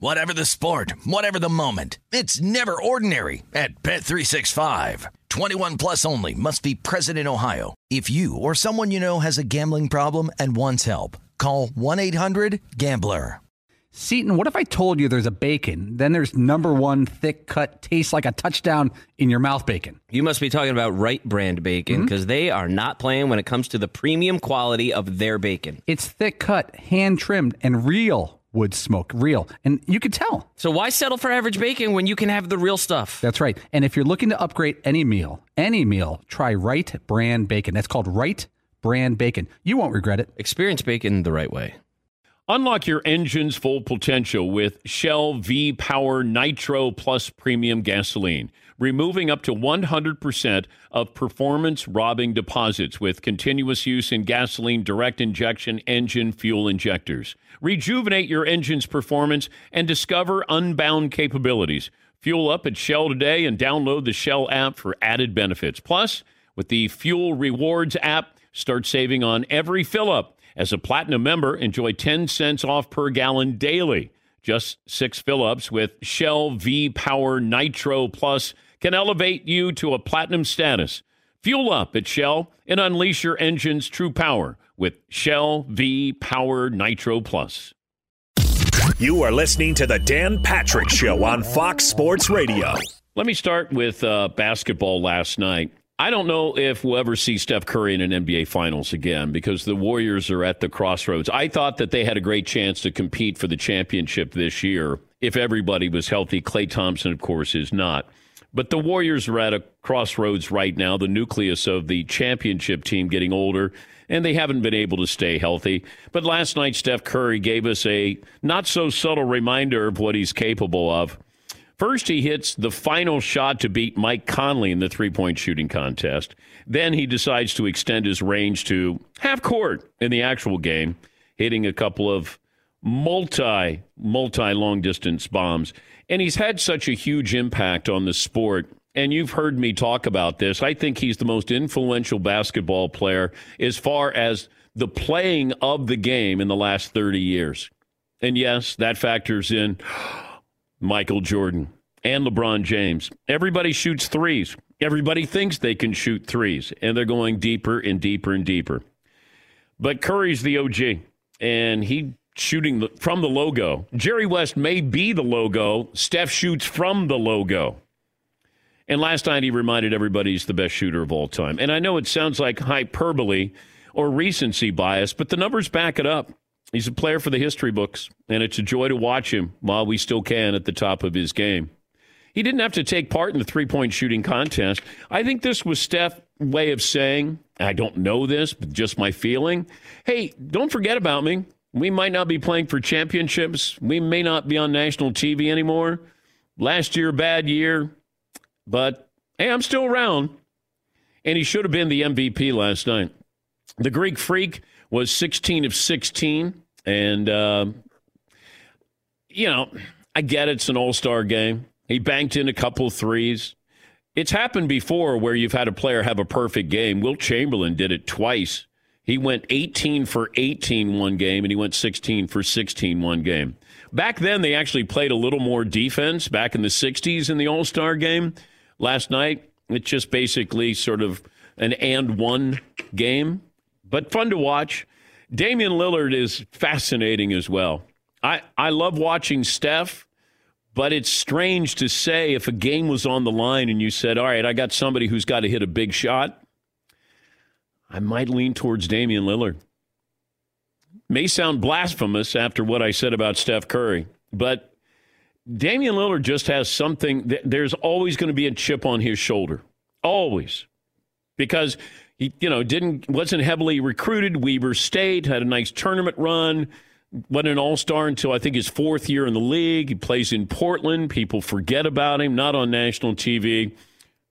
Whatever the sport, whatever the moment, it's never ordinary at Bet365. 21 plus only must be present in Ohio. If you or someone you know has a gambling problem and wants help, call 1-800-GAMBLER. Seton, what if I told you there's a bacon, then there's number one thick cut, tastes like a touchdown in your mouth bacon? You must be talking about Wright brand bacon because mm-hmm. they are not playing when it comes to the premium quality of their bacon. It's thick cut, hand trimmed, and real wood smoke, real. And you can tell. So why settle for average bacon when you can have the real stuff? That's right. And if you're looking to upgrade any meal, any meal, try Wright brand bacon. That's called Wright brand bacon. You won't regret it. Experience bacon the right way. Unlock your engine's full potential with Shell V Power Nitro Plus Premium Gasoline removing up to 100% of performance robbing deposits with continuous use in gasoline direct injection engine fuel injectors. Rejuvenate your engine's performance and discover unbound capabilities. Fuel up at Shell today and download the Shell app for added benefits. Plus, with the Fuel Rewards app, start saving on every fill up. As a platinum member, enjoy 10 cents off per gallon daily. Just six fill ups with Shell V Power Nitro Plus can elevate you to a platinum status. Fuel up at Shell and unleash your engine's true power with Shell V Power Nitro Plus. You are listening to the Dan Patrick Show on Fox Sports Radio. Let me start with uh, basketball last night. I don't know if we'll ever see Steph Curry in an NBA Finals again because the Warriors are at the crossroads. I thought that they had a great chance to compete for the championship this year if everybody was healthy. Klay Thompson, of course, is not. But the Warriors are at a crossroads right now, the nucleus of the championship team getting older, and they haven't been able to stay healthy. But last night, Steph Curry gave us a not so subtle reminder of what he's capable of. First, he hits the final shot to beat Mike Conley in the three point shooting contest. Then he decides to extend his range to half court in the actual game, hitting a couple of multi, multi long distance bombs. And he's had such a huge impact on the sport. And you've heard me talk about this. I think he's the most influential basketball player as far as the playing of the game in the last 30 years. And yes, that factors in Michael Jordan and LeBron James. Everybody shoots threes. Everybody thinks they can shoot threes, and they're going deeper and deeper and deeper. But Curry's the OG, and he shooting the, from the logo. Jerry West may be the logo. Steph shoots from the logo. And last night he reminded everybody he's the best shooter of all time. And I know it sounds like hyperbole or recency bias, but the numbers back it up. He's a player for the history books, and it's a joy to watch him while we still can at the top of his game. He didn't have to take part in the three point shooting contest. I think this was Steph's way of saying, I don't know this, but just my feeling. Hey, don't forget about me. We might not be playing for championships. We may not be on national TV anymore. Last year, bad year. But hey, I'm still around. And he should have been the MVP last night. The Greek Freak was 16 of 16. And, uh, you know, I get it. It's an all star game. He banked in a couple threes. It's happened before where you've had a player have a perfect game. Wilt Chamberlain did it twice he went 18 for 18 one game, and he went 16 for 16 one game. Back then, they actually played a little more defense back in the 60s in the All Star game. Last night, it's just basically sort of an and one game, but fun to watch. Damian Lillard is fascinating as well. I, I love watching Steph, but it's strange to say if a game was on the line and you said, All right, I got somebody who's got to hit a big shot I might lean towards Damian Lillard. May sound blasphemous after what I said about Steph Curry, but Damian Lillard just has something. There's always going to be a chip on his shoulder, always, because he, you know, didn't wasn't heavily recruited. Weber State had a nice tournament run. wasn't an all star until I think his fourth year in the league. He plays in Portland. People forget about him, not on national TV.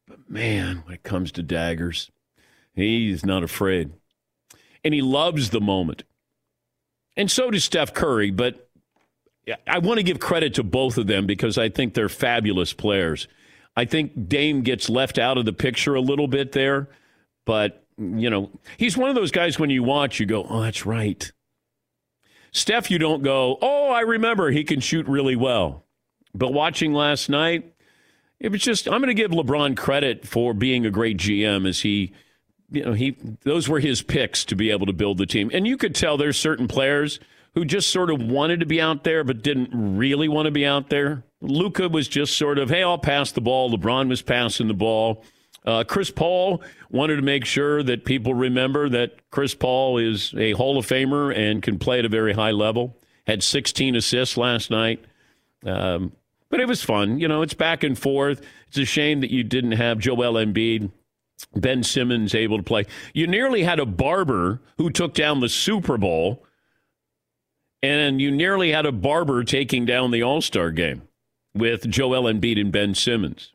But man, when it comes to daggers, he's not afraid. And he loves the moment. And so does Steph Curry. But I want to give credit to both of them because I think they're fabulous players. I think Dame gets left out of the picture a little bit there. But, you know, he's one of those guys when you watch, you go, oh, that's right Steph, you don't go, oh, I remember he can shoot really well. But watching last night, it was just, I'm going to give LeBron credit for being a great GM as he, you know, he, those were his picks to be able to build the team. And you could tell there's certain players who just sort of wanted to be out there, but didn't really want to be out there. Luka was just sort of, hey, I'll pass the ball. LeBron was passing the ball. Uh, Chris Paul wanted to make sure that people remember that Chris Paul is a Hall of Famer and can play at a very high level. Had 16 assists last night. Um, but it was fun. You know, it's back and forth. It's a shame that you didn't have Joel Embiid, Ben Simmons able to play. You nearly had a barber who took down the Super Bowl, and you nearly had a barber taking down the All Star game with Joel Embiid and Ben Simmons.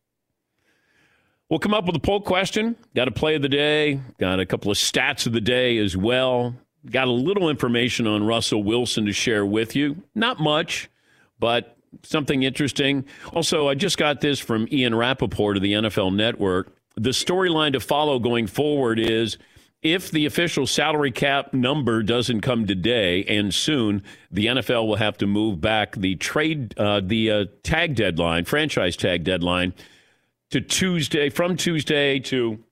We'll come up with a poll question. Got a play of the day. Got a couple of stats of the day as well. Got a little information on Russell Wilson to share with you. Not much, but something interesting. Also, I just got this from Ian Rapoport of the NFL Network. The storyline to follow going forward is if the official salary cap number doesn't come today and soon, the NFL will have to move back the trade, uh, the uh, tag deadline, franchise tag deadline to Tuesday, from Tuesday to,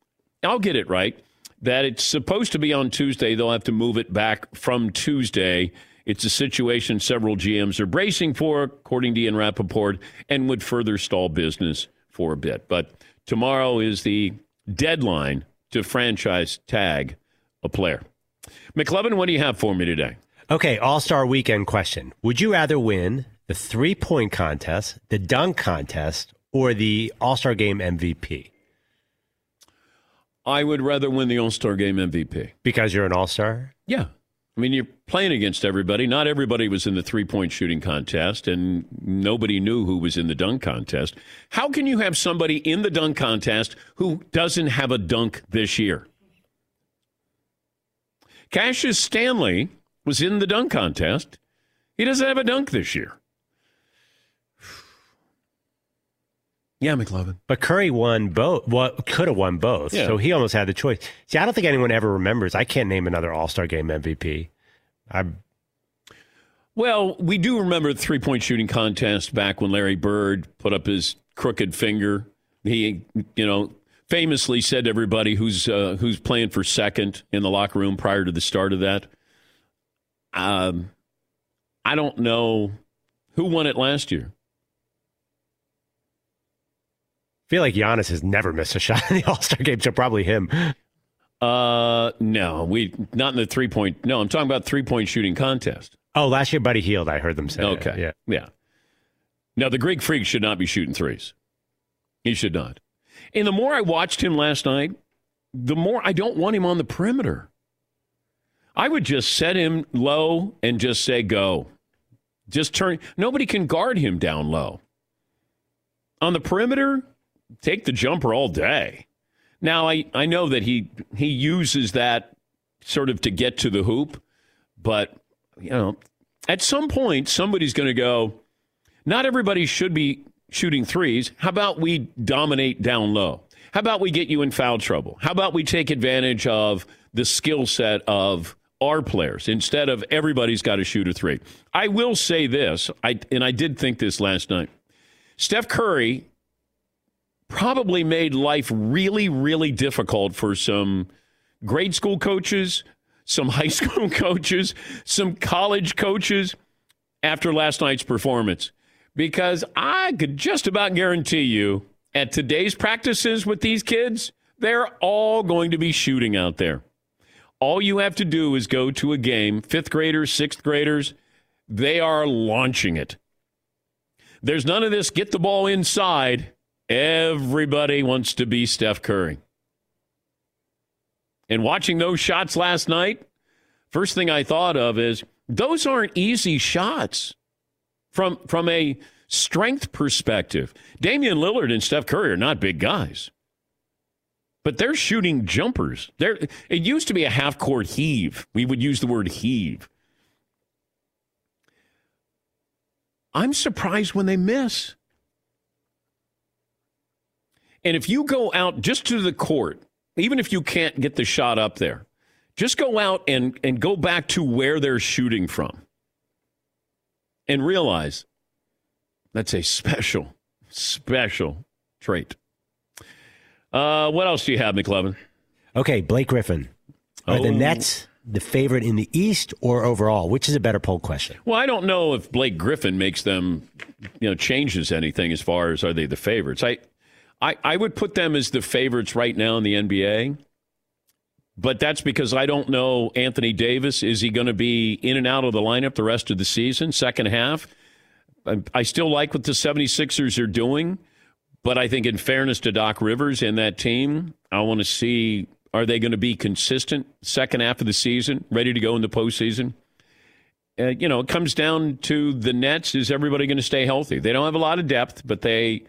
I'll get it right, that it's supposed to be on Tuesday. They'll have to move it back from Tuesday. It's a situation several GMs are bracing for, according to Ian Rapoport, and would further stall business for a bit. But tomorrow is the deadline to franchise tag a player. McLovin, what do you have for me today? Okay, All Star Weekend question. Would you rather win the three point contest, the dunk contest, or the All Star Game MVP? I would rather win the All Star Game MVP. Because you're an All Star? Yeah. I mean, you're playing against everybody. Not everybody was in the three point shooting contest, and nobody knew who was in the dunk contest. How can you have somebody in the dunk contest who doesn't have a dunk this year? Cassius Stanley was in the dunk contest. He doesn't have a dunk this year. Yeah, McLovin. But Curry won both. Well, could have won both. Yeah. So he almost had the choice. See, I don't think anyone ever remembers. I can't name another All Star Game MVP. I. Well, we do remember the three point shooting contest back when Larry Bird put up his crooked finger. He, you know, famously said to everybody who's uh, who's playing for second in the locker room prior to the start of that. Um, I don't know who won it last year. Feel like Giannis has never missed a shot in the All Star game, so probably him. Uh, no, we not in the three point. No, I'm talking about three point shooting contest. Oh, last year Buddy Hield, I heard them say. Okay, yeah, yeah. Now the Greek Freak should not be shooting threes. He should not. And the more I watched him last night, the more I don't want him on the perimeter. I would just set him low and just say go. Just turn. Nobody can guard him down low. On the perimeter, take the jumper all day. Now I, I know that he he uses that sort of to get to the hoop, but you know, at some point somebody's going to go. Not everybody should be shooting threes. How about we dominate down low? How about we get you in foul trouble? How about we take advantage of the skill set of our players instead of everybody's got to shoot a three? I will say this, I and I did think this last night. Steph Curry probably made life really, really difficult for some grade school coaches, some high school coaches, some college coaches after last night's performance. Because I could just about guarantee you at today's practices with these kids, they're all going to be shooting out there. All you have to do is go to a game, fifth graders, sixth graders, they are launching it. There's none of this get the ball inside Everybody wants to be Steph Curry. And watching those shots last night, first thing I thought of is Those aren't easy shots from from a strength perspective. Damian Lillard and Steph Curry are not big guys. But they're shooting jumpers. There it used to be a half court heave. We would use the word heave. I'm surprised when they miss. And if you go out just to the court, even if you can't get the shot up there, just go out and, and go back to where they're shooting from and realize that's a special, special trait. Uh, what else do you have, McLovin? Okay, Blake Griffin. Are Oh. the Nets the favorite in the East or overall? Which is a better poll question? Well, I don't know if Blake Griffin makes them, you know, changes anything as far as are they the favorites. I, I, I would put them as the favorites right now in the NBA. But that's because I don't know Anthony Davis. Is he going to be in and out of the lineup the rest of the season, second half? I, I still like what the 76ers are doing. But I think, in fairness to Doc Rivers and that team, I want to see are they going to be consistent second half of the season, ready to go in the postseason? Uh, you know, it comes down to the Nets. Is everybody going to stay healthy? They don't have a lot of depth, but they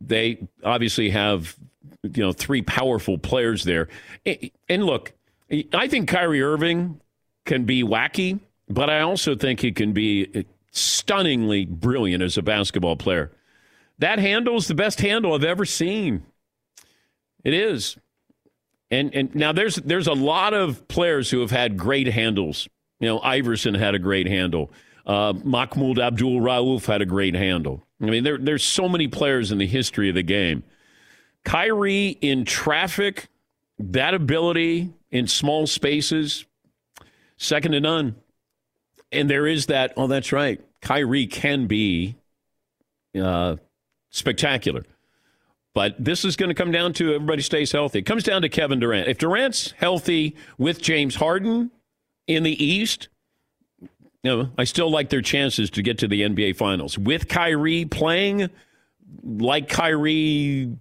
they obviously have you know three powerful players there. And look, I think Kyrie Irving can be wacky, but I also think he can be stunningly brilliant as a basketball player. That handle is the best handle I've ever seen. It is. And and now there's there's a lot of players who have had great handles. You know, Iverson had a great handle. Uh, Mahmoud Abdul Rauf had a great handle. I mean, there, there's so many players in the history of the game. Kyrie in traffic, that ability in small spaces, second to none. And there is that. Oh, that's right. Kyrie can be uh, spectacular. But this is going to come down to everybody stays healthy. It comes down to Kevin Durant. If Durant's healthy with James Harden in the East, know, I still like their chances to get to the NBA Finals. With Kyrie playing like Kyrie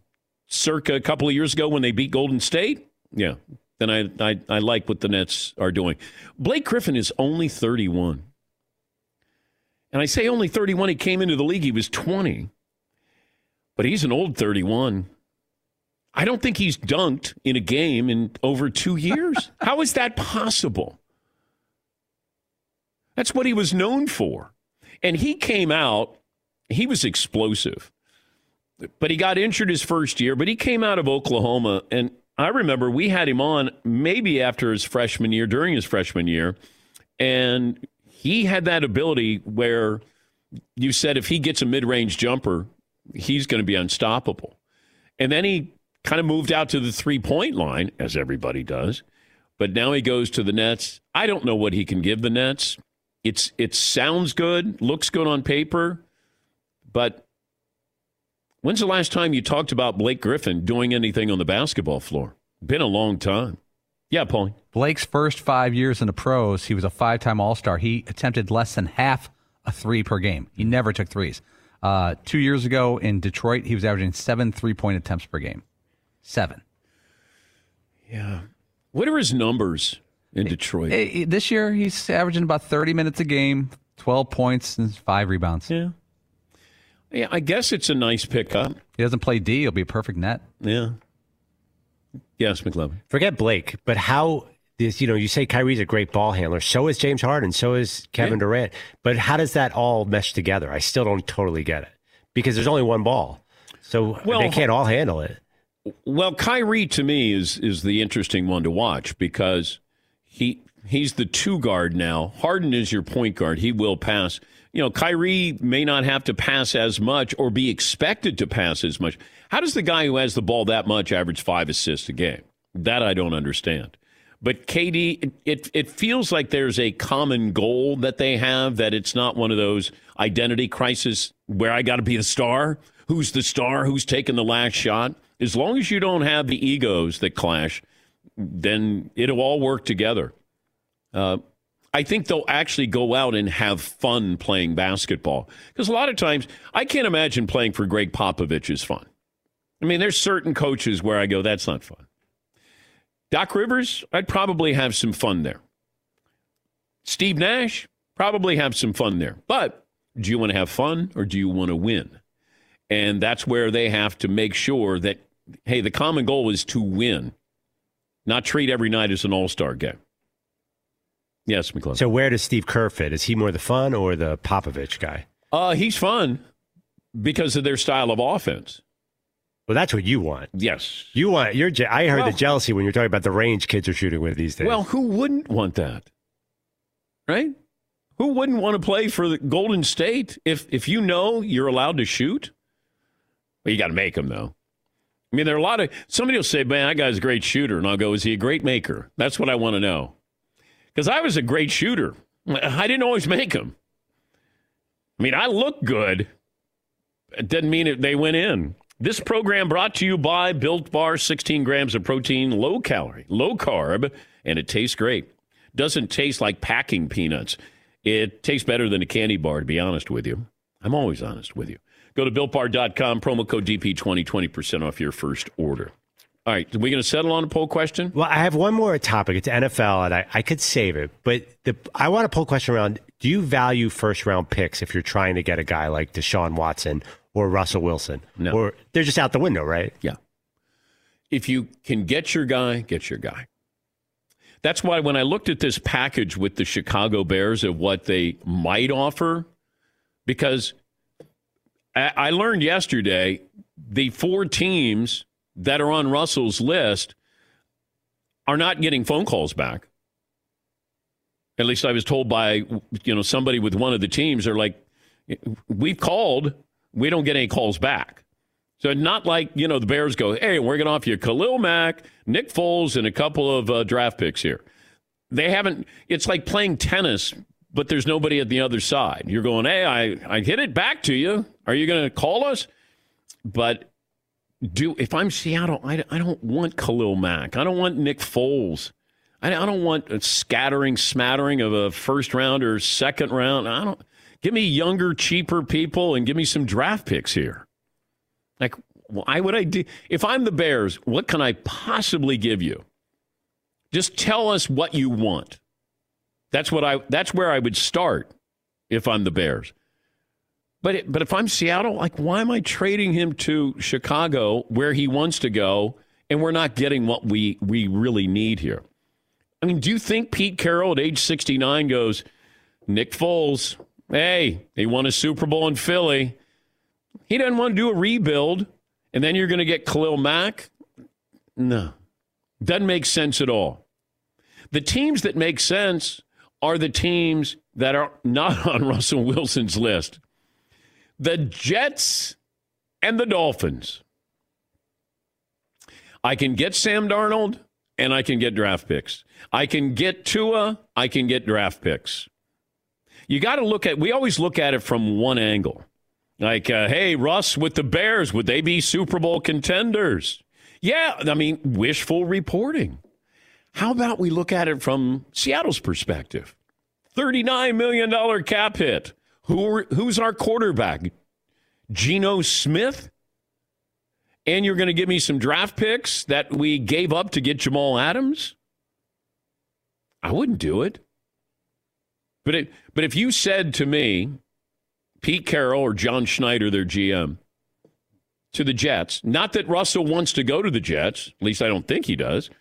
circa a couple of years ago when they beat Golden State, yeah, then I, I, I like what the Nets are doing. Blake Griffin is only 31. And I say only 31. He came into the league, he was 20 but he's an old 31. I don't think he's dunked in a game in over two years. How is that possible? That's what he was known for. And he came out, he was explosive, but he got injured his first year. But he came out of Oklahoma, and I remember we had him on maybe after his freshman year, during his freshman year, and he had that ability where you said if he gets a mid range jumper, he's going to be unstoppable. And then he kind of moved out to the three point line, as everybody does. But now he goes to the Nets. I don't know what he can give the Nets. It's it sounds good, looks good on paper, but when's the last time you talked about Blake Griffin doing anything on the basketball floor? Been a long time. Yeah, Paul. Blake's first five years in the pros, he was a five time All Star. He attempted less than half a three per game. He never took threes. Uh, two years ago in Detroit, he was averaging seven three point attempts per game. Seven. Yeah. What are his numbers in Detroit? This year, he's averaging about 30 minutes a game, 12 points, and five rebounds. Yeah. Yeah, I guess it's a nice pickup. He doesn't play D, he'll be a perfect net. Yeah. Yes, McLovin. Forget Blake, but how this, you know, you say Kyrie's a great ball handler. So is James Harden. So is Kevin Yeah. Durant. But how does that all mesh together? I still don't totally get it because there's only one ball. So Well, they can't all handle it. Well, Kyrie to me is is the interesting one to watch because he he's the two guard now. Harden is your point guard. He will pass. You know, Kyrie may not have to pass as much or be expected to pass as much. How does the guy who has the ball that much average five assists a game? That I don't understand. But KD, it, it, feels like there's a common goal that they have, that it's not one of those identity crisis where I got to be the star. Who's the star? Who's taking the last shot? As long as you don't have the egos that clash, then it'll all work together. Uh, I think they'll actually go out and have fun playing basketball. Because a lot of times, I can't imagine playing for Gregg Popovich is fun. I mean, there's certain coaches where I go, that's not fun. Doc Rivers, I'd probably have some fun there. Steve Nash, Probably have some fun there. But do you want to have fun or do you want to win? And that's where they have to make sure that, hey, the common goal is to win, not treat every night as an all star game. Yes, McClellan. So where does Steve Kerr fit? Is he more the fun or the Popovich guy? Uh, he's fun because of their style of offense. Well, that's what you want. Yes. You want. You're. je- I heard Well- the jealousy when you're talking about the range kids are shooting with these days. Well, who wouldn't want that? Right? Who wouldn't want to play for the Golden State if if you know you're allowed to shoot? Well, you got to make them though. I mean, there are a lot of somebody will say, "Man, that guy's a great shooter," and I'll go, "Is he a great maker?" That's what I want to know. Because I was a great shooter, I didn't always make them. I mean, I look good. It doesn't mean it, they went in. This program brought to you by Built Bar, 16 grams of protein, low calorie, low carb, and it tastes great. Doesn't taste like packing peanuts. It tastes better than a candy bar, to be honest with you. I'm always honest with you. Go to builtbar.com, promo code DP20, 20% off your first order. All right, are we going to settle on a poll question? Well, I have one more topic. It's NFL, and I, I could save it, but the, I want to poll question around. Do you value first round picks if you're trying to get a guy like Deshaun Watson or Russell Wilson? No. Or they're just out the window, right? Yeah. If you can get your guy, get your guy. That's why when I looked at this package with the Chicago Bears of what they might offer, because I, learned yesterday the four teams that are on Russell's list are not getting phone calls back. At least I was told by you know somebody with one of the teams. They're like, we've called, we don't get any calls back. So not like you know the Bears go, hey, we're going to offer you Khalil Mack, Nick Foles, and a couple of uh, draft picks here. They haven't. It's like playing tennis, but there's nobody at the other side. You're going, hey, I I hit it back to you. Are you going to call us? But do if I'm Seattle, I, I don't want Khalil Mack. I don't want Nick Foles. I, I don't want a scattering, smattering of a first round or second round. I don't. Give me younger, cheaper people and give me some draft picks here. Like, why would I do? If I'm the Bears, what can I possibly give you? Just tell us what you want. That's what I. That's where I would start if I'm the Bears. But but if I'm Seattle, like, why am I trading him to Chicago where he wants to go, and we're not getting what we we really need here? I mean, do you think Pete Carroll at age 69 goes, Nick Foles? Hey, he won a Super Bowl in Philly. He doesn't want to do a rebuild, and then you're going to get Khalil Mack? No. Doesn't make sense at all. The teams that make sense are the teams that are not on Russell Wilson's list the Jets and the Dolphins. I can get Sam Darnold and I can get draft picks. I can get Tua, I can get draft picks. You got to look at, we always look at it from one angle. Like, uh, hey, Russ with the Bears, would they be Super Bowl contenders? Yeah, I mean, wishful reporting. How about we look at it from Seattle's perspective? $39 million cap hit. Who who's our quarterback? Geno Smith? And you're going to give me some draft picks that we gave up to get Jamal Adams? I wouldn't do it. But it, but if you said to me, Pete Carroll or John Schneider, their GM, to the Jets, not that Russell wants to go to the Jets, at least I don't think he does,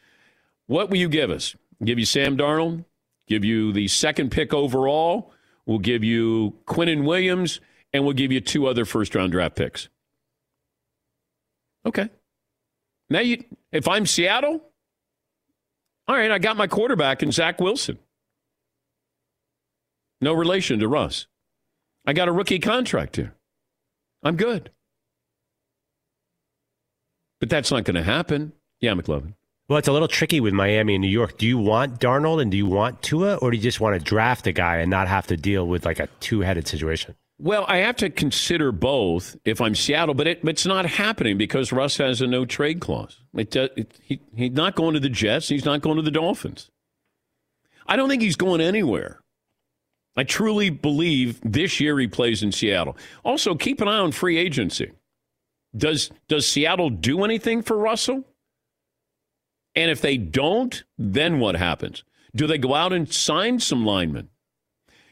what will you give us? Give you Sam Darnold? Give you the second pick overall? We'll give you Quinnen Williams, and we'll give you two other first round draft picks. Okay. Now you if I'm Seattle, all right, I got my quarterback in Zach Wilson. No relation to Russ. I got a rookie contract here. I'm good. But that's not going to happen. Yeah, McLovin. Well, it's a little tricky with Miami and New York. Do you want Darnold and do you want Tua, or do you just want to draft a guy and not have to deal with like a two headed situation? Well, I have to consider both if I'm Seattle, but it, it's not happening because Russ has a no trade clause. It, it, he, he's not going to the Jets. He's not going to the Dolphins. I don't think he's going anywhere. I truly believe this year he plays in Seattle. Also, keep an eye on free agency. Does does Seattle do anything for Russell? And if they don't, then what happens? Do they go out and sign some linemen?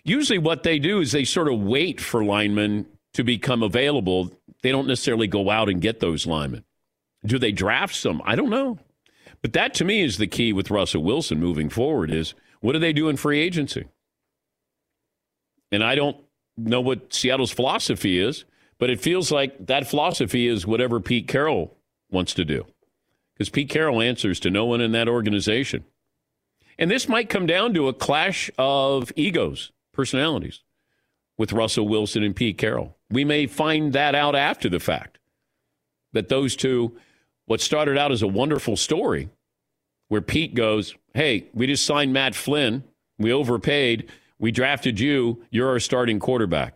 Usually, what they do is they sort of wait for linemen to become available. They don't necessarily go out and get those linemen. Do they draft some? I don't know. But that to me is the key with Russell Wilson moving forward is what do they do in free agency? And I don't know what Seattle's philosophy is, but it feels like that philosophy is whatever Pete Carroll wants to do. Because Pete Carroll answers to no one in that organization. And this might come down to a clash of egos, personalities with Russell Wilson and Pete Carroll. We may find that out after the fact. That those two, what started out as a wonderful story, where Pete goes, Hey, we just signed Matt Flynn. We overpaid. We drafted you. You're our starting quarterback.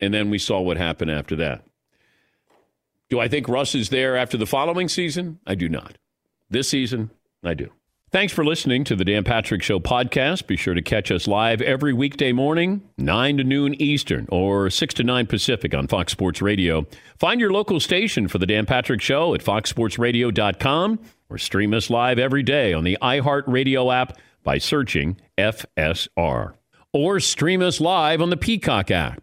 And then we saw what happened after that. Do I think Russ is there after the following season? I do not. This season, I do. Thanks for listening to the Dan Patrick Show podcast. Be sure to catch us live every weekday morning, 9 to noon Eastern or 6 to 9 Pacific on Fox Sports Radio. Find your local station for the Dan Patrick Show at foxsportsradio.com or stream us live every day on the iHeartRadio app by searching FSR. Or stream us live on the Peacock app.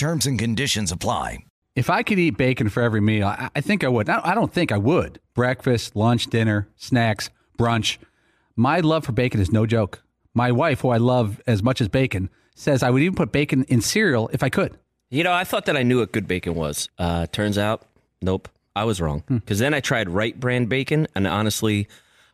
Terms and conditions apply. If I could eat bacon for every meal, I, I think I would. I, I don't think I would. Breakfast, lunch, dinner, snacks, brunch. My love for bacon is no joke. My wife, who I love as much as bacon, says I would even put bacon in cereal if I could. You know, I thought that I knew what good bacon was. Uh, turns out, nope, I was wrong. Because then I tried Wright brand bacon, and honestly,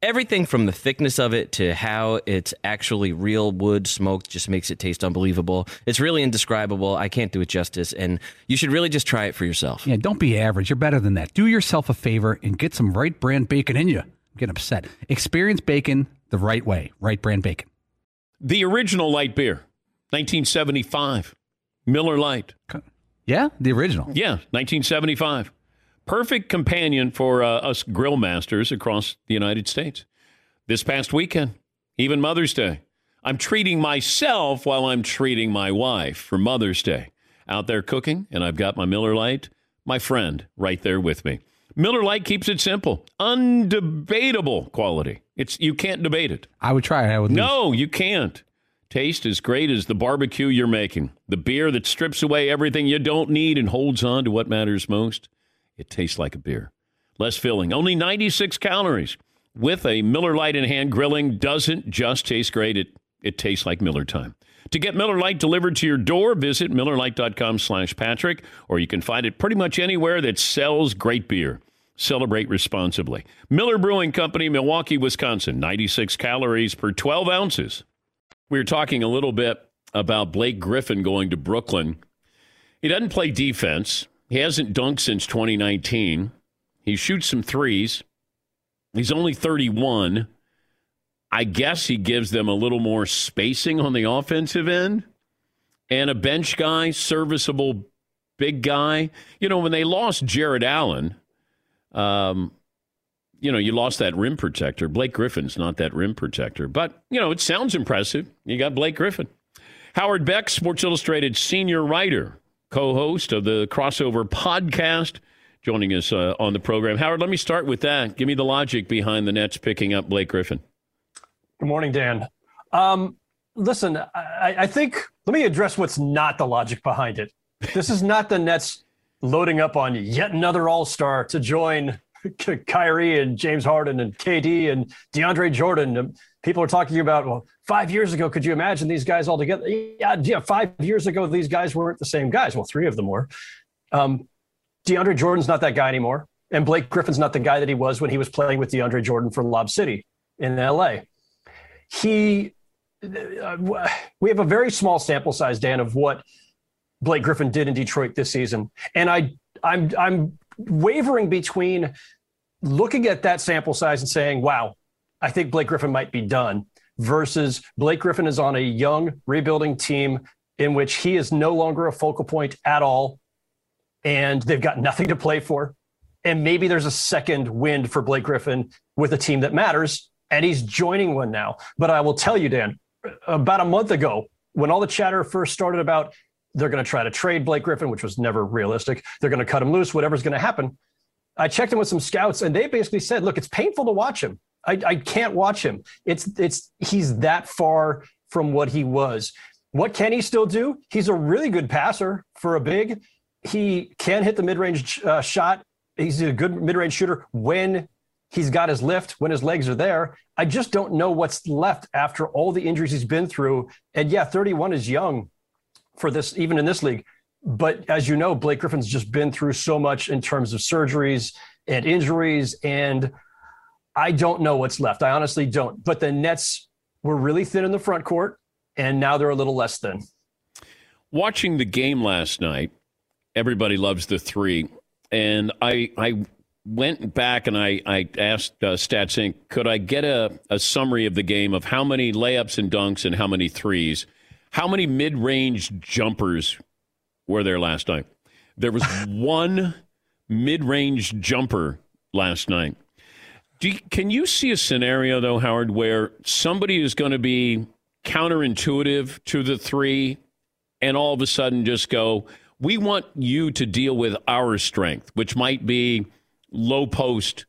Everything from the thickness of it to how it's actually real wood smoked just makes it taste unbelievable. It's really indescribable. I can't do it justice, and you should really just try it for yourself. Yeah, don't be average. You're better than that. Do yourself a favor and get some Wright brand bacon in you. I'm getting upset. Experience bacon the right way. Wright brand bacon. The original light beer, 1975. Miller Lite. Yeah, the original. Yeah, 1975. Perfect companion for uh, us grill masters across the United States. This past weekend, even Mother's Day, I'm treating myself while I'm treating my wife for Mother's Day. Out there cooking, and I've got my Miller Lite, my friend, right there with me. Miller Lite keeps it simple, undebatable quality. It's you can't debate it. I would try it. I would. lose. No, you can't. Taste as great as the barbecue you're making. The beer that strips away everything you don't need and holds on to what matters most. It tastes like a beer. Less filling, only 96 calories. With a Miller Lite in hand, grilling doesn't just taste great, it, it tastes like Miller time. To get Miller Lite delivered to your door, visit MillerLite.com slash Patrick, or you can find it pretty much anywhere that sells great beer. Celebrate responsibly. Miller Brewing Company, Milwaukee, Wisconsin, 96 calories per 12 ounces. We were talking a little bit about Blake Griffin going to Brooklyn. He doesn't play defense. He hasn't dunked since 2019. He shoots some threes. He's only 31. I guess he gives them a little more spacing on the offensive end and a bench guy, serviceable big guy. You know, when they lost Jarrett Allen, um, you know, you lost that rim protector. Blake Griffin's not that rim protector, but, you know, it sounds impressive. You got Blake Griffin. Howard Beck, Sports Illustrated senior writer, co host of the Crossover podcast, joining us uh, on the program. Howard, let me start with that. Give me the logic behind the Nets picking up Blake Griffin. Good morning, Dan. Um, listen, I, I think, let me address what's not the logic behind it. This is not the Nets loading up on yet another all star to join Kyrie and James Harden and KD and DeAndre Jordan. People are talking about, well, five years ago, could you imagine these guys all together? Yeah, yeah, five years ago, these guys weren't the same guys. Well, three of them were. Um, DeAndre Jordan's not that guy anymore. And Blake Griffin's not the guy that he was when he was playing with DeAndre Jordan for Lob City in LA. He, uh, we have a very small sample size, Dan, of what Blake Griffin did in Detroit this season. And I, I'm, I'm wavering between looking at that sample size and saying, wow, I think Blake Griffin might be done, versus Blake Griffin is on a young, rebuilding team in which he is no longer a focal point at all. And they've got nothing to play for. And maybe there's a second wind for Blake Griffin with a team that matters. And he's joining one now. But I will tell you, Dan, about a month ago, when all the chatter first started about they're going to try to trade Blake Griffin, which was never realistic. They're going to cut him loose, whatever's going to happen. I checked in with some scouts, and they basically said, "Look, it's painful to watch him. I, I can't watch him. It's it's he's that far from what he was. What can he still do? He's a really good passer for a big. He can hit the mid-range uh, shot. He's a good mid-range shooter when he's got his lift, when his legs are there. I just don't know what's left after all the injuries he's been through. And yeah, 31 is young, for this, even in this league. But as you know, Blake Griffin's just been through so much in terms of surgeries and injuries. And I don't know what's left. I honestly don't. But the Nets were really thin in the front court, and now they're a little less thin. Watching the game last night, everybody loves the three. And I, I went back and I, I asked uh, StatsInc, could I get a, a summary of the game of how many layups and dunks and how many threes? How many mid range jumpers were there last night? There was one mid range jumper last night. You, can you see a scenario, though, Howard, where somebody is going to be counterintuitive to the three and all of a sudden just go, we want you to deal with our strength, which might be low post.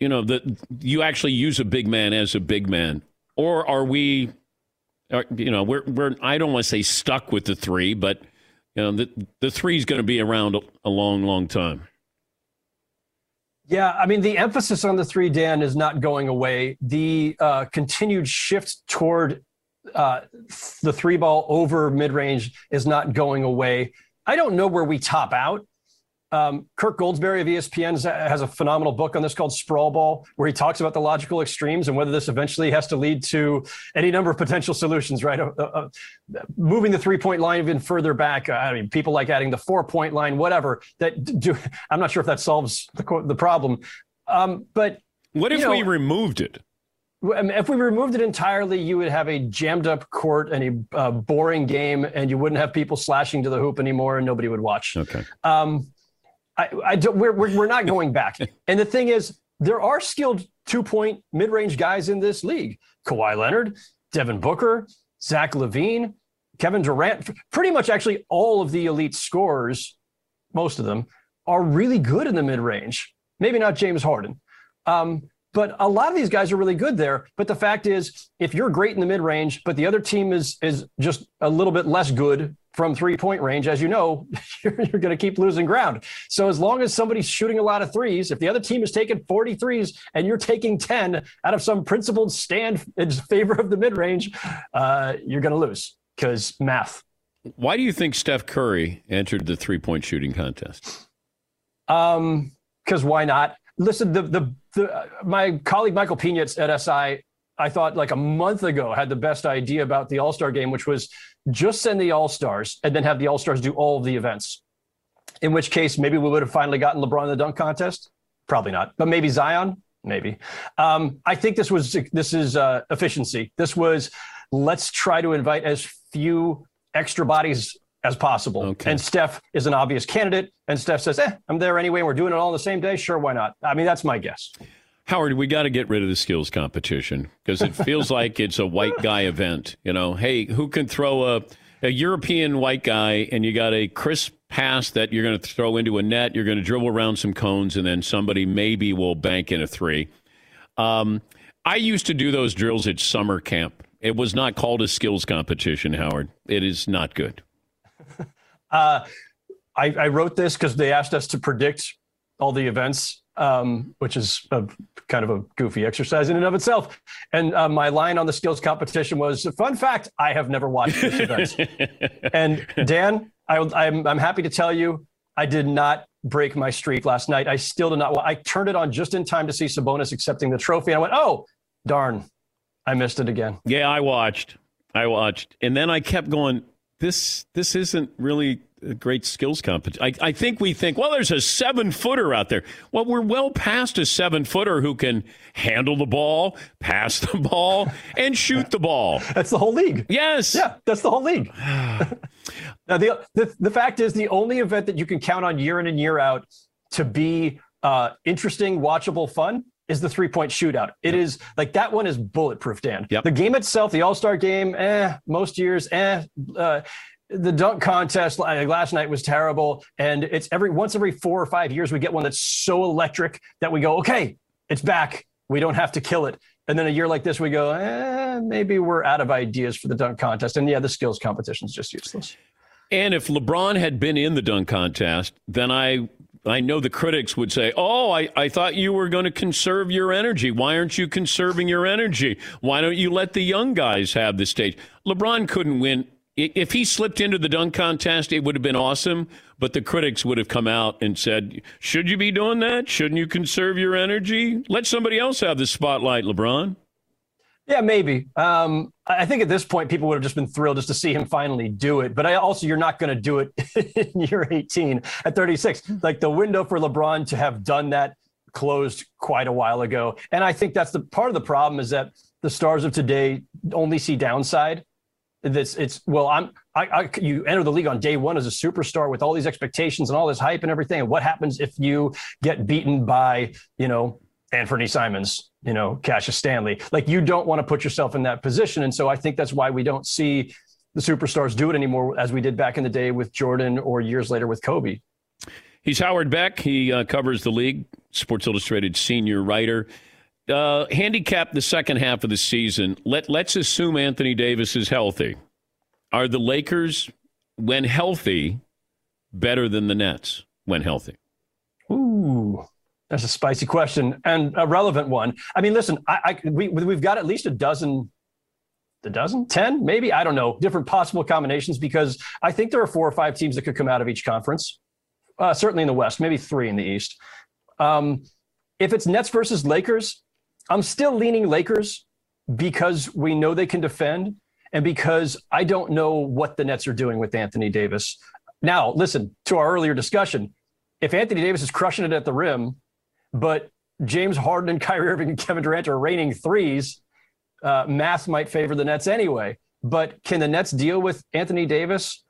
You know, that you actually use a big man as a big man. Or are we uh, you know, we're we're I don't want to say stuck with the three, but you know, the the three is going to be around a long, long time. Yeah, I mean, the emphasis on the three, Dan, is not going away. The uh, continued shift toward uh, the three ball over mid range is not going away. I don't know where we top out. Um, Kirk Goldsberry of ESPN has a phenomenal book on this called Sprawl Ball, where he talks about the logical extremes and whether this eventually has to lead to any number of potential solutions, right? Uh, uh, moving the three point line even further back. Uh, I mean, people like adding the four point line, whatever. That do, I'm not sure if that solves the, the problem. Um, but what if know, we removed it? If we removed it entirely, you would have a jammed up court and a uh, boring game, and you wouldn't have people slashing to the hoop anymore, and nobody would watch. Okay. Um, I, I don't, we're, we're, we're not going back. and the thing is, there are skilled two point mid range guys in this league Kawhi Leonard, Devin Booker, Zach LaVine, Kevin Durant. Pretty much, actually, all of the elite scorers, most of them, are really good in the mid range. Maybe not James Harden. Um, but a lot of these guys are really good there. But the fact is, if you're great in the mid range, but the other team is is just a little bit less good from three point range, as you know, you're, you're going to keep losing ground. So as long as somebody's shooting a lot of threes, if the other team is taking 40 threes and you're taking 10 out of some principled stand in favor of the mid range, uh, you're going to lose because math. Why do you think Steph Curry entered the three point shooting contest? Um, because why not? Listen, the the, the my colleague Michael Pina at SI I thought like a month ago had the best idea about the All Star game, which was just send the All Stars and then have the All Stars do all of the events. In which case, maybe we would have finally gotten LeBron in the dunk contest. Probably not, but maybe Zion. maybe. Um, I think this was this is uh, efficiency. This was let's try to invite as few extra bodies as possible. Okay. And Steph is an obvious candidate. And Steph says, "Eh, I'm there anyway. We're doing it all the same day. Sure, why not?" I mean, that's my guess. Howard, we got to get rid of the skills competition because it feels like it's a white guy event. You know, hey, who can throw a, a European white guy and you got a crisp pass that you're going to throw into a net, you're going to dribble around some cones, and then somebody maybe will bank in a three. Um, I used to do those drills at summer camp. It was not called a skills competition, Howard. It is not good. Uh, I, I wrote this because they asked us to predict all the events, um, which is a, kind of a goofy exercise in and of itself. And uh, my line on the skills competition was, "Fun fact: I have never watched this event." and Dan, I, I'm, I'm happy to tell you, I did not break my streak last night. I still did not. I turned it on just in time to see Sabonis accepting the trophy. And I went, "Oh, darn, I missed it again." Yeah, I watched. I watched, and then I kept going. This this isn't really a great skills competition. I, I think we think, well, there's a seven footer out there. Well, we're well past a seven footer who can handle the ball, pass the ball, and shoot the ball. That's the whole league. Yes. Yeah, that's the whole league. now, the, the the fact is, the only event that you can count on year in and year out to be uh, interesting, watchable, fun is the three point shootout. It is like that one is bulletproof, Dan. Yep. The game itself, the All Star game, eh, most years, eh. Uh, the dunk contest like last night was terrible, and it's every once every four or five years we get one that's so electric that we go, okay, it's back. We don't have to kill it. And then a year like this, we go, eh, maybe we're out of ideas for the dunk contest. And yeah, the skills competition is just useless. And if LeBron had been in the dunk contest, then I I know the critics would say, Oh, I, I thought you were going to conserve your energy. Why aren't you conserving your energy? Why don't you let the young guys have the stage? LeBron couldn't win. If he slipped into the dunk contest, it would have been awesome. But the critics would have come out and said, Should you be doing that? Shouldn't you conserve your energy? Let somebody else have the spotlight, LeBron. Yeah, maybe. Um, I I think at this point, people would have just been thrilled just to see him finally do it. But I also, you're not going to do it in year 18 at 36. Like the window for LeBron to have done that closed quite a while ago. And I think that's the part of the problem is that the stars of today only see downside. This it's well, I'm I, I you enter the league on day one as a superstar with all these expectations and all this hype and everything. And what happens if you get beaten by you know Anfernee Simons, you know Cassius Stanley? Like you don't want to put yourself in that position. And so I think that's why we don't see the superstars do it anymore as we did back in the day with Jordan or years later with Kobe. He's Howard Beck. He uh, covers the league, Sports Illustrated senior writer. Uh, handicap the second half of the season. Let Let's assume Anthony Davis is healthy. Are the Lakers, when healthy, better than the Nets when healthy? Ooh, that's a spicy question and a relevant one. I mean, listen, I, I we we've got at least a dozen, a dozen, ten, maybe I don't know, different possible combinations because I think there are four or five teams that could come out of each conference. Uh, certainly in the West, maybe three in the East. Um, if it's Nets versus Lakers, I'm still leaning Lakers because we know they can defend and because I don't know what the Nets are doing with Anthony Davis. Now, listen to our earlier discussion. If Anthony Davis is crushing it at the rim, but James Harden and Kyrie Irving and Kevin Durant are raining threes, uh, math might favor the Nets anyway. But can the Nets deal with Anthony Davis?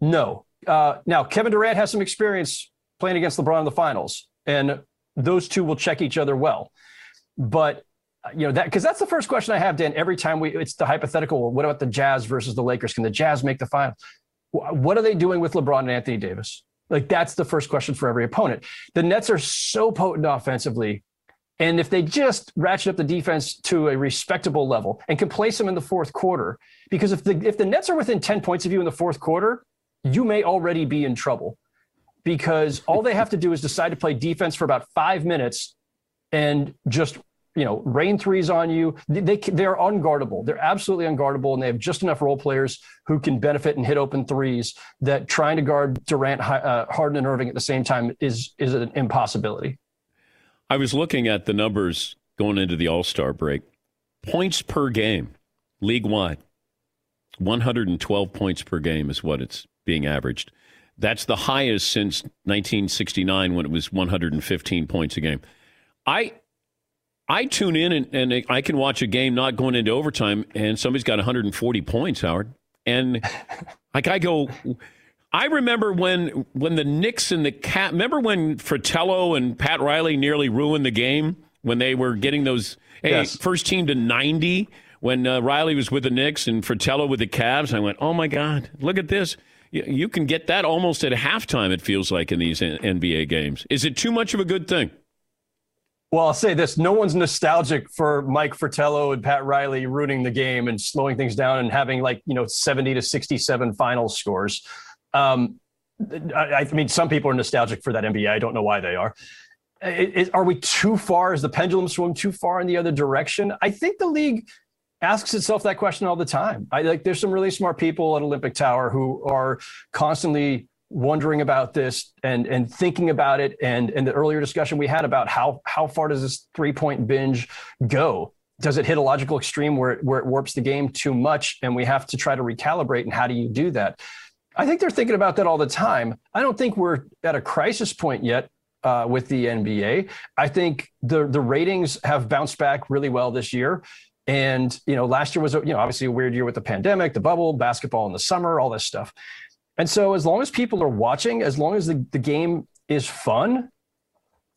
No. Uh, now, Kevin Durant has some experience playing against LeBron in the finals, and those two will check each other well. But uh, you know that because that's the first question I have, Dan. Every time we, it's the hypothetical. What about the Jazz versus the Lakers? Can the Jazz make the final? Wh- What are they doing with LeBron and Anthony Davis? Like that's the first question for every opponent. The Nets are so potent offensively, and if they just ratchet up the defense to a respectable level and can place them in the fourth quarter, because if the if the Nets are within ten points of you in the fourth quarter, you may already be in trouble because all they have to do is decide to play defense for about five minutes and just you know rain threes on you they, they they're unguardable they're absolutely unguardable and they have just enough role players who can benefit and hit open threes that trying to guard Durant uh, Harden and Irving at the same time is is an impossibility I was looking at the numbers going into the All Star break. Points per game, league wide, 112 points per game is what it's being averaged. That's the highest since 1969 when it was 115 points a game. I I tune in and, and I can watch a game not going into overtime, and somebody's got 140 points, Howard, and like I go. I remember when when the Knicks and the Cat. Remember when Fratello and Pat Riley nearly ruined the game when they were getting those hey, yes. first team to 90 when uh, Riley was with the Knicks and Fratello with the Cavs. I went, oh my God, look at this. You, you can get that almost at halftime. It feels like in these NBA games. Is it too much of a good thing? Well, I'll say this: no one's nostalgic for Mike Fratello and Pat Riley ruining the game and slowing things down and having like you know seventy to sixty-seven final scores. Um, I, I, mean, some people are nostalgic for that NBA. I don't know why they are. It, it, are we too far? Is the pendulum swung too far in the other direction? I think the league asks itself that question all the time. I like. There's some really smart people at Olympic Tower who are constantly wondering about this and and thinking about it. And and the earlier discussion we had about how how far does this three point binge go? Does it hit a logical extreme where it, where it warps the game too much and we have to try to recalibrate? And how do you do that? I think they're thinking about that all the time. I don't think we're at a crisis point yet uh, with the nba i think the the ratings have bounced back really well this year. And you know last year was you know obviously a weird year with the pandemic the bubble basketball in the summer all this stuff and so, as long as people are watching, as long as the, the game is fun,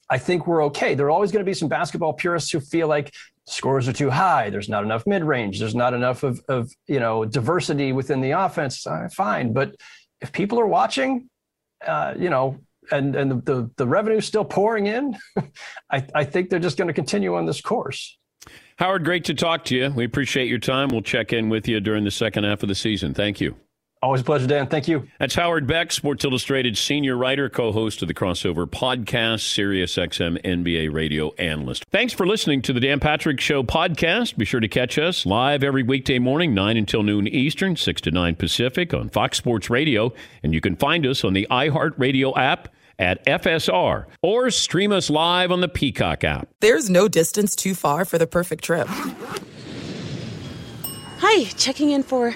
I think we're okay. There are always going to be some basketball purists who feel like scores are too high. There's not enough mid range. There's not enough of, of you know diversity within the offense. Uh, fine, but if people are watching, uh, you know, and and the the, the revenue still pouring in, I, I think they're just going to continue on this course. Howard, great to talk to you. We appreciate your time. We'll check in with you during the second half of the season. Thank you. Always a pleasure, Dan. Thank you. That's Howard Beck, Sports Illustrated senior writer, co host of the Crossover podcast, Sirius XM NBA radio analyst. Thanks for listening to the Dan Patrick Show podcast. Be sure to catch us live every weekday morning, 9 until noon Eastern, 6 to 9 Pacific on Fox Sports Radio. And you can find us on the iHeartRadio app at FSR or stream us live on the Peacock app. There's no distance too far for the perfect trip. Hi, checking in for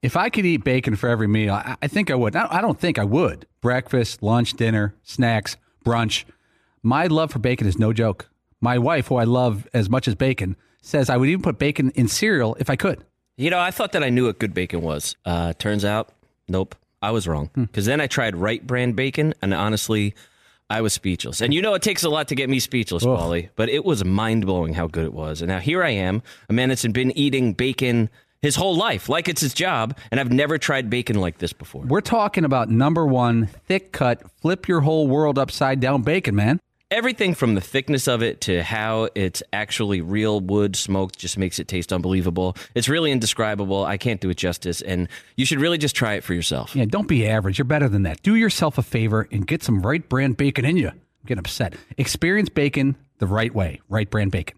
If I could eat bacon for every meal, I, I think I would. I don't think I would. Breakfast, lunch, dinner, snacks, brunch. My love for bacon is no joke. My wife, who I love as much as bacon, says I would even put bacon in cereal if I could. You know, I thought that I knew what good bacon was. Uh, turns out, nope, I was wrong. Because hmm. then I tried Wright brand bacon, and honestly, I was speechless. And you know, it takes a lot to get me speechless, Paulie, but it was mind blowing how good it was. And now here I am, a man that's been eating bacon his whole life, like it's his job, and I've never tried bacon like this before. We're talking about number one, thick cut, flip your whole world upside down bacon, man. Everything from the thickness of it to how it's actually real wood smoked just makes it taste unbelievable. It's really indescribable. I can't do it justice, and you should really just try it for yourself. Yeah, don't be average. You're better than that. Do yourself a favor and get some Wright brand bacon in you. I'm getting upset. Experience bacon the right way. Wright brand bacon.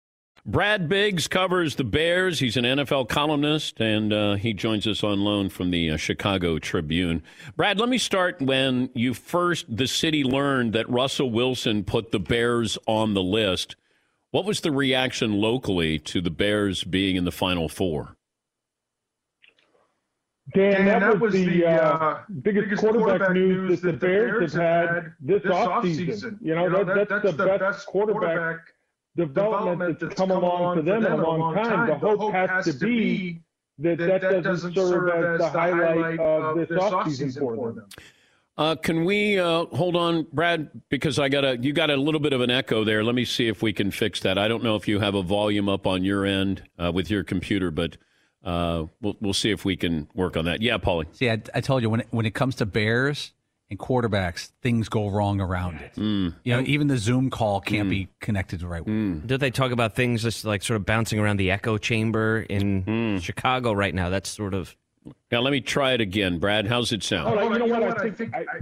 Brad Biggs covers the Bears. He's an NFL columnist, and uh, he joins us on loan from the uh, Chicago Tribune. Brad, let me start when you first, the city learned that Russell Wilson put the Bears on the list. What was the reaction locally to the Bears being in the Final Four? Dan, Dan that, that, was, the, the uh, uh biggest, biggest quarterback, quarterback, news that the Bears have had this, this offseason. You know, you know that, that's, that's, the best quarterback, quarterback development that's come along for them in a long time. The hope has to be that that, that doesn't serve as the highlight of this offseason for them. Uh, can we uh, hold on, Brad? Because I got a you got a little bit of an echo there. Let me see if we can fix that. I don't know if you have a volume up on your end uh, with your computer, but uh, we'll we'll see if we can work on that. Yeah, Paulie. See, I, I told you when it, when it comes to Bears, and quarterbacks, things go wrong around it. Mm. You know, even the Zoom call can't mm. be connected the right way. Mm. Did they talk about things just like sort of bouncing around the echo chamber in mm. Chicago right now? That's sort of. Now let me try it again, Brad. How's it sound? Oh, you know what? I think, I, I,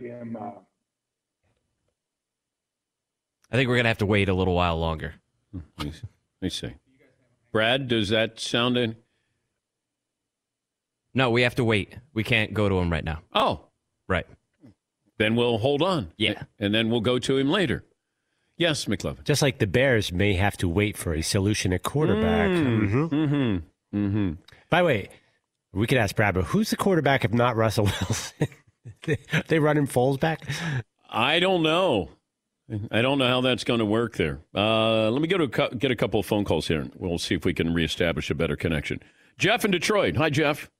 damn. Uh... I think we're gonna have to wait a little while longer. Let me see. Brad, does that sound? In... No, we have to wait. We can't go to him right now. Oh, Right. Then we'll hold on. Yeah. And then we'll go to him later. Yes, McLovin. Just like the Bears may have to wait for a solution at quarterback. Mm. Mm-hmm. Mm-hmm. Mm-hmm. By the way, we could ask Brad, but who's the quarterback if not Russell Wilson? they, they running Foles back? I don't know. I don't know how that's going to work there. Uh, let me go to get a couple of phone calls here. We'll see if we can reestablish a better connection. Jeff in Detroit. Hi, Jeff.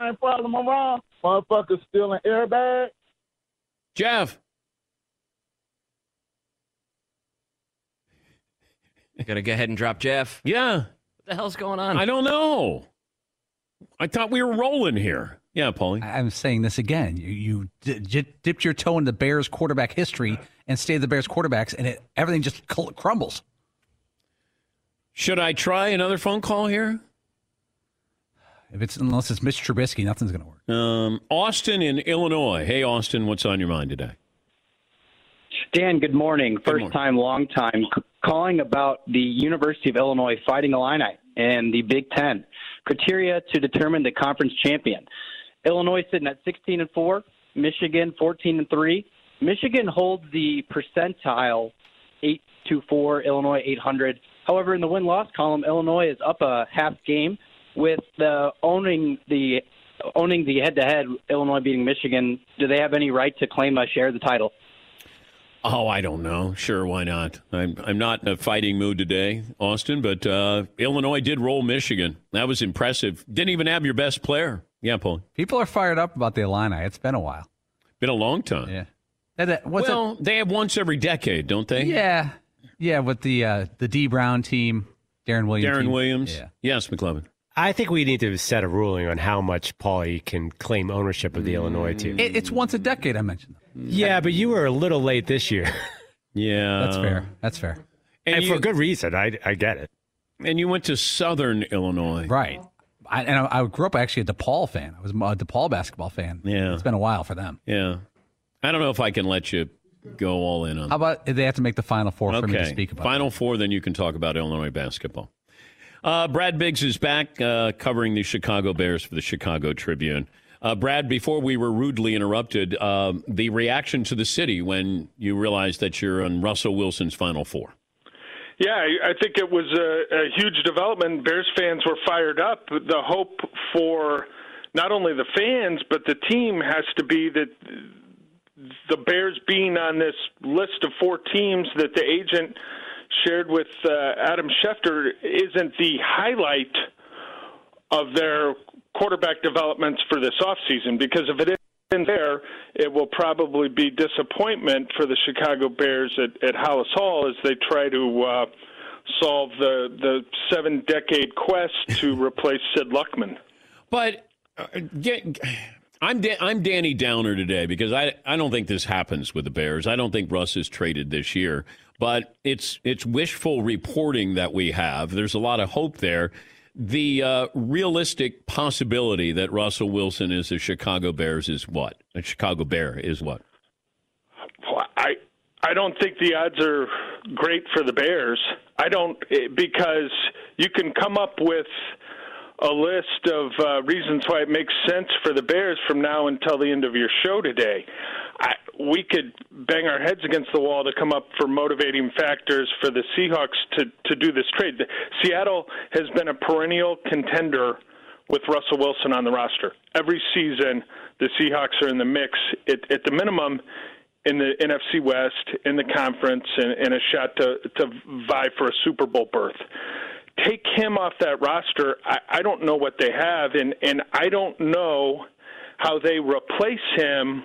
Same problem I'm wrong. Motherfuckers stealing airbags. Jeff. Gotta go ahead and drop Jeff. Yeah. What the hell's going on? I don't know. I thought we were rolling here. Yeah, Paulie. I'm saying this again. You, you d- dipped your toe in the Bears quarterback history and stayed the Bears quarterbacks, and it, everything just crumbles. Should I try another phone call here? If it's unless it's Mitch Trubisky, nothing's going to work. Um, Austin in Illinois. Hey, Austin, what's on your mind today? Dan, good morning. Good First morning. time, long time. C- calling about the University of Illinois Fighting Illini and the Big Ten criteria to determine the conference champion. Illinois sitting at 16 and four, Michigan 14 and three. Michigan holds the percentile 824, Illinois 800. However, in the win loss column, Illinois is up a half game with the owning the owning the head to head Illinois beating Michigan, do they have any right to claim a share of the title? Oh, I don't know. Sure, why not? I'm I'm not in a fighting mood today, Austin, but uh, Illinois did roll Michigan. That was impressive. Didn't even have your best player. Yeah, Paul. People are fired up about the Illini. It's been a while. Been a long time. Yeah. well, it? they have once every decade, don't they? Yeah. Yeah, with the uh, the Dee Brown team, Darren Williams. Deron team. Williams. Yeah. Yes, McLovin. I think we need to set a ruling on how much Paulie can claim ownership of the Illinois team. It, it's once a decade. I mentioned. Yeah, but you were a little late this year. yeah, that's fair. That's fair, and, and you, for good reason. I I get it. And you went to Southern Illinois, right? I, and I, I grew up actually a DePaul fan. I was a DePaul basketball fan. Yeah, it's been a while for them. Yeah, I don't know if I can let you go all in on. How about they have to make the Final Four for me to speak about? Final that. Four, then you can talk about Illinois basketball. Uh, Brad Biggs is back uh, covering the Chicago Bears for the Chicago Tribune. Uh, Brad, before we were rudely interrupted, uh, the reaction to the city when you realized that you're on Russell Wilson's Final Four. Yeah, I think it was a, a huge development. Bears fans were fired up. The hope for not only the fans but the team has to be that the Bears being on this list of four teams that the agent shared with uh, Adam Schefter isn't the highlight of their quarterback developments for this offseason because if it isn't there, it will probably be disappointment for the Chicago Bears at, at Halas Hall as they try to uh, solve the, the seven decade quest to replace Sid Luckman. But uh, get, I'm da- I'm Danny Downer today because I I don't think this happens with the Bears. I don't think Russ is traded this year but it's it's wishful reporting that we have. There's a lot of hope there. The uh, realistic possibility that Russell Wilson is a Chicago Bears is what? A Chicago Bear is what? I I don't think the odds are great for the Bears. I don't eh, because you can come up with a list of uh, reasons why it makes sense for the Bears from now until the end of your show today. I, we could bang our heads against the wall to come up for motivating factors for the Seahawks to to do this trade. The, Seattle has been a perennial contender with Russell Wilson on the roster. Every season, the Seahawks are in the mix. At the minimum, in the NFC West, in the conference, and, and a shot to to vie for a Super Bowl berth. Take him off that roster. I, I don't know what they have, and and I don't know how they replace him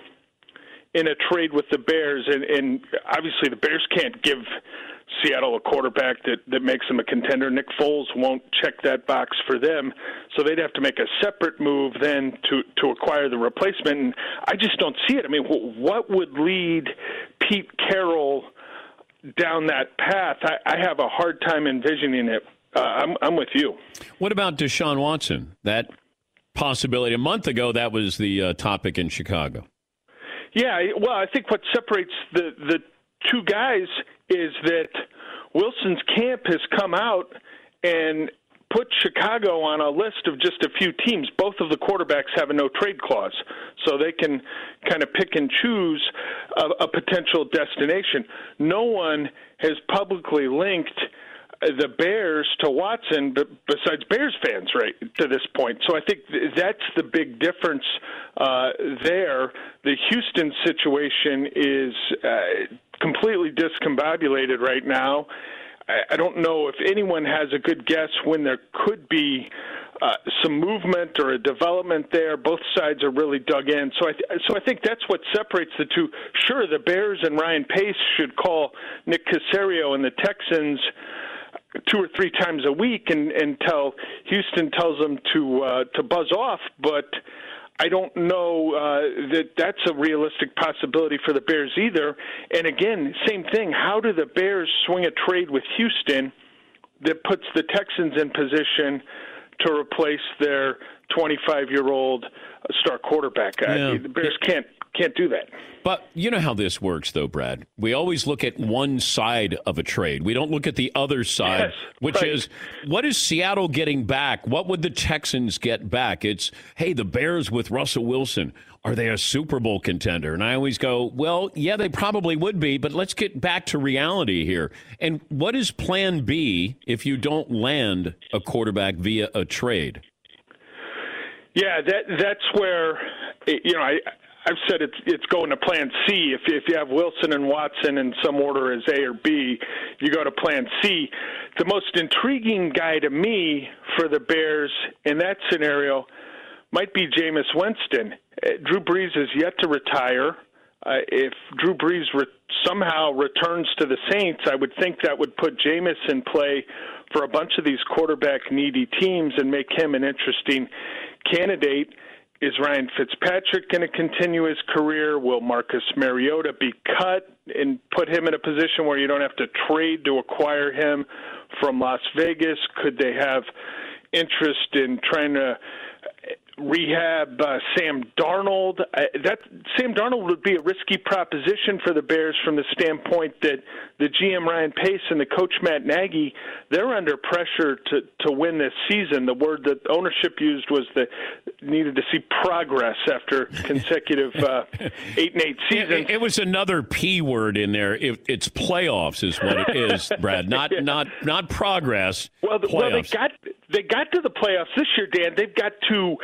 in a trade with the Bears. And, and obviously, the Bears can't give Seattle a quarterback that, that makes them a contender. Nick Foles won't check that box for them, so they'd have to make a separate move then to to acquire the replacement. And I just don't see it. I mean, what would lead Pete Carroll down that path? I, I have a hard time envisioning it. Uh, I'm I'm with you. What about Deshaun Watson? That possibility a month ago that was the uh, topic in Chicago. Yeah, well, I think what separates the the two guys is that Wilson's camp has come out and put Chicago on a list of just a few teams. Both of the quarterbacks have a no trade clause, so they can kind of pick and choose a, a potential destination. No one has publicly linked the Bears to Watson, besides Bears fans, right to this point. So I think that's the big difference uh, there. The Houston situation is uh, completely discombobulated right now. I, don't know if anyone has a good guess when there could be uh, some movement or a development there. Both sides are really dug in, so I th- so I think that's what separates the two. Sure, the Bears and Ryan Pace should call Nick Caserio and the Texans two or three times a week and, until Houston tells them to uh, to buzz off. But I don't know uh, that that's a realistic possibility for the Bears either. And again, same thing. How do the Bears swing a trade with Houston that puts the Texans in position to replace their 25 year old star quarterback? Yeah. The Bears can't can't do that. But you know how this works, though, Brad. We always look at one side of a trade. We don't look at the other side, yes, which right. is what is Seattle getting back? What would the Texans get back? It's, hey, the Bears with Russell Wilson. Are they a Super Bowl contender? And I always go, well, yeah, they probably would be, but let's get back to reality here. And what is plan B if you don't land a quarterback via a trade? Yeah, that that's where you know I I've said it's it's going to Plan C. If if you have Wilson and Watson in some order as A or B, you go to Plan C. The most intriguing guy to me for the Bears in that scenario might be Jameis Winston. Uh, Drew Brees is yet to retire. Uh, if Drew Brees re- somehow returns to the Saints, I would think that would put Jameis in play for a bunch of these quarterback needy teams and make him an interesting candidate. Is Ryan Fitzpatrick going to continue his career? Will Marcus Mariota be cut and put him in a position where you don't have to trade to acquire him from Las Vegas? Could they have interest in trying to rehab uh, Sam Darnold. Uh, that Sam Darnold would be a risky proposition for the Bears from the standpoint that the GM Ryan Pace and the coach Matt Nagy they're under pressure to to win this season. The word that ownership used was that needed to see progress after consecutive uh, eight and eight seasons. It, it, was another P word in there. It, it's playoffs is what it is, Brad. Not yeah. not not progress. Well, well, they got they got to the playoffs this year, Dan. They've got to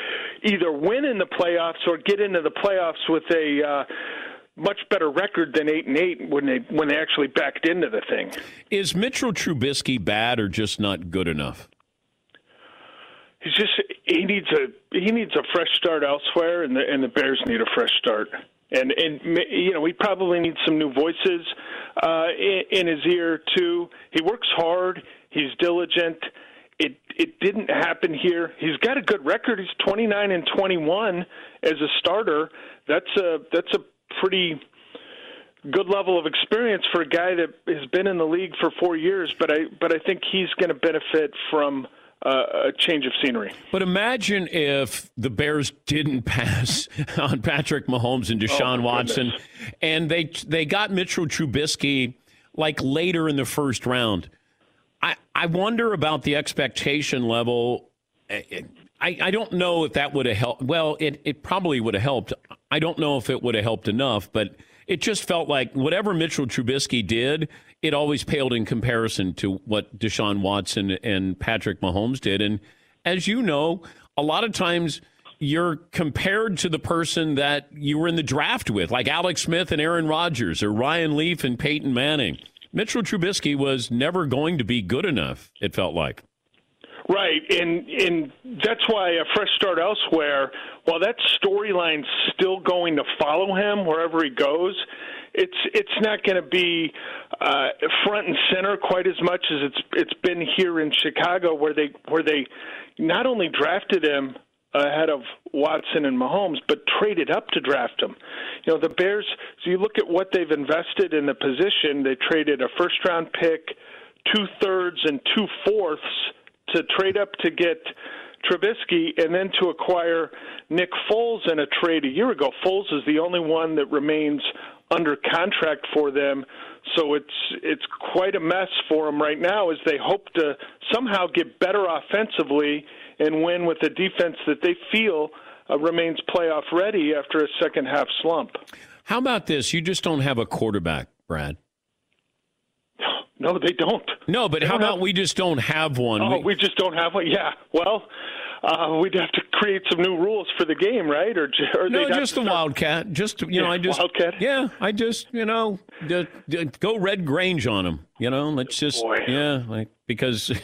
either win in the playoffs or get into the playoffs with a uh, much better record than eight and eight when they when they actually backed into the thing. Is Mitchell Trubisky bad or just not good enough? He's just he needs a he needs a fresh start elsewhere, and the and the Bears need a fresh start. And and you know we probably need some new voices uh, in, in his ear too. He works hard. He's diligent. It didn't happen here. He's got a good record. He's 29 and 21 as a starter. That's a that's a pretty good level of experience for a guy that has been in the league for 4 years, but I but I think he's going to benefit from uh, a change of scenery. But imagine if the Bears didn't pass on Patrick Mahomes and Deshaun Oh, Watson, goodness. and they they got Mitchell Trubisky like later in the first round. I I wonder about the expectation level. I, I don't know if that would have helped. Well, it, it probably would have helped. I don't know if it would have helped enough, but it just felt like whatever Mitchell Trubisky did, it always paled in comparison to what Deshaun Watson and Patrick Mahomes did. And as you know, a lot of times you're compared to the person that you were in the draft with, like Alex Smith and Aaron Rodgers or Ryan Leaf and Peyton Manning. Mitchell Trubisky was never going to be good enough, it felt like. Right, and and that's why a fresh start elsewhere. While that storyline's still going to follow him wherever he goes, it's it's not going to be uh, front and center quite as much as it's it's been here in Chicago, where they where they not only drafted him ahead of Watson and Mahomes, but traded up to draft him. You know, the Bears. So you look at what they've invested in the position. They traded a first round pick, two thirds, and two fourths to trade up to get Trubisky and then to acquire Nick Foles in a trade a year ago. Foles is the only one that remains under contract for them. So it's it's quite a mess for them right now as they hope to somehow get better offensively and win with a defense that they feel uh, remains playoff ready after a second half slump. How about this? You just don't have a quarterback, Brad. No, they don't. No, but They how about have- we just don't have one? Oh, We- we just don't have one. Yeah. Well, uh, we'd have to create some new rules for the game, right? Or, or no, just the start- Wildcat. Just you know, Yeah, I just Wildcat. Yeah, I just you know, d- d- go Red Grange on him. You know, let's just yeah, like because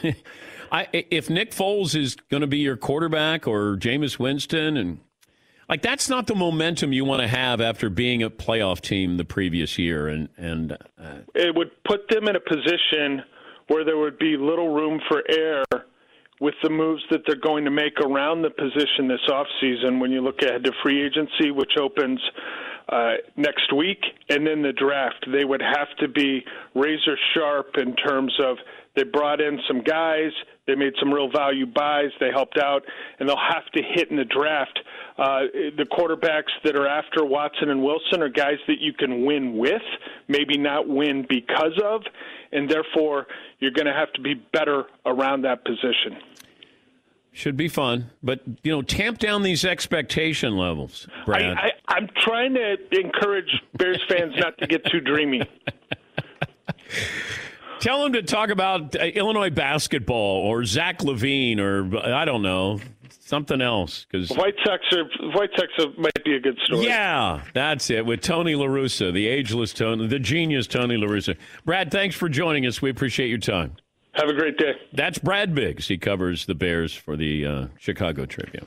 I if Nick Foles is going to be your quarterback or Jameis Winston and like that's not the momentum you want to have after being a playoff team the previous year and and uh, it would put them in a position where there would be little room for error with the moves that they're going to make around the position this offseason when you look ahead to free agency, which opens uh, next week, and then the draft. They would have to be razor sharp in terms of they brought in some guys, they made some real value buys, they helped out, and they'll have to hit in the draft. Uh, the quarterbacks that are after Watson and Wilson are guys that you can win with, maybe not win because of, and therefore you're going to have to be better around that position. should be fun. But you know, tamp down these expectation levels, Brad. I, I, I'm trying to encourage Bears fans not to get too dreamy. Tell them to talk about uh, Illinois basketball or Zach LaVine or I don't know something else because White Sox are White Sox are, might be a good story. yeah, that's it with Tony La Russa, the ageless Tony, the genius Tony La Russa. Brad, thanks for joining us. We appreciate your time. Have a great day. That's Brad Biggs. He covers the Bears for the uh, Chicago Tribune.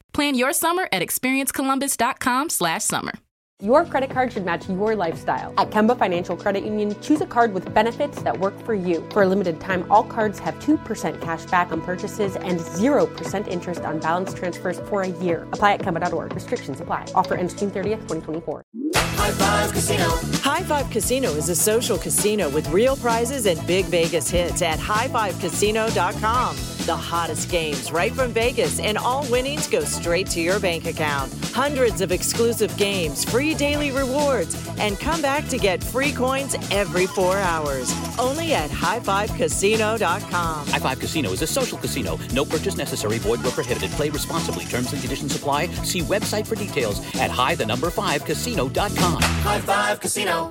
Plan your summer at experiencecolumbus.com/summer. Your credit card should match your lifestyle. At Kemba Financial Credit Union, choose a card with benefits that work for you. For a limited time, all cards have 2% cash back on purchases and 0% interest on balance transfers for a year. Apply at Kemba.org. Restrictions apply. Offer ends June 30th, 2024. High Five Casino. High Five Casino is a social casino with real prizes and big Vegas hits at highfivecasino.com. The hottest games right from Vegas, and all winnings go straight to your bank account. Hundreds of exclusive games, free daily rewards, and come back to get free coins every four hours. Only at highfivecasino.com. High Five Casino is a social casino. No purchase necessary. Void where prohibited. Play responsibly. Terms and conditions apply. See website for details at high the number five casino.com. High Five Casino.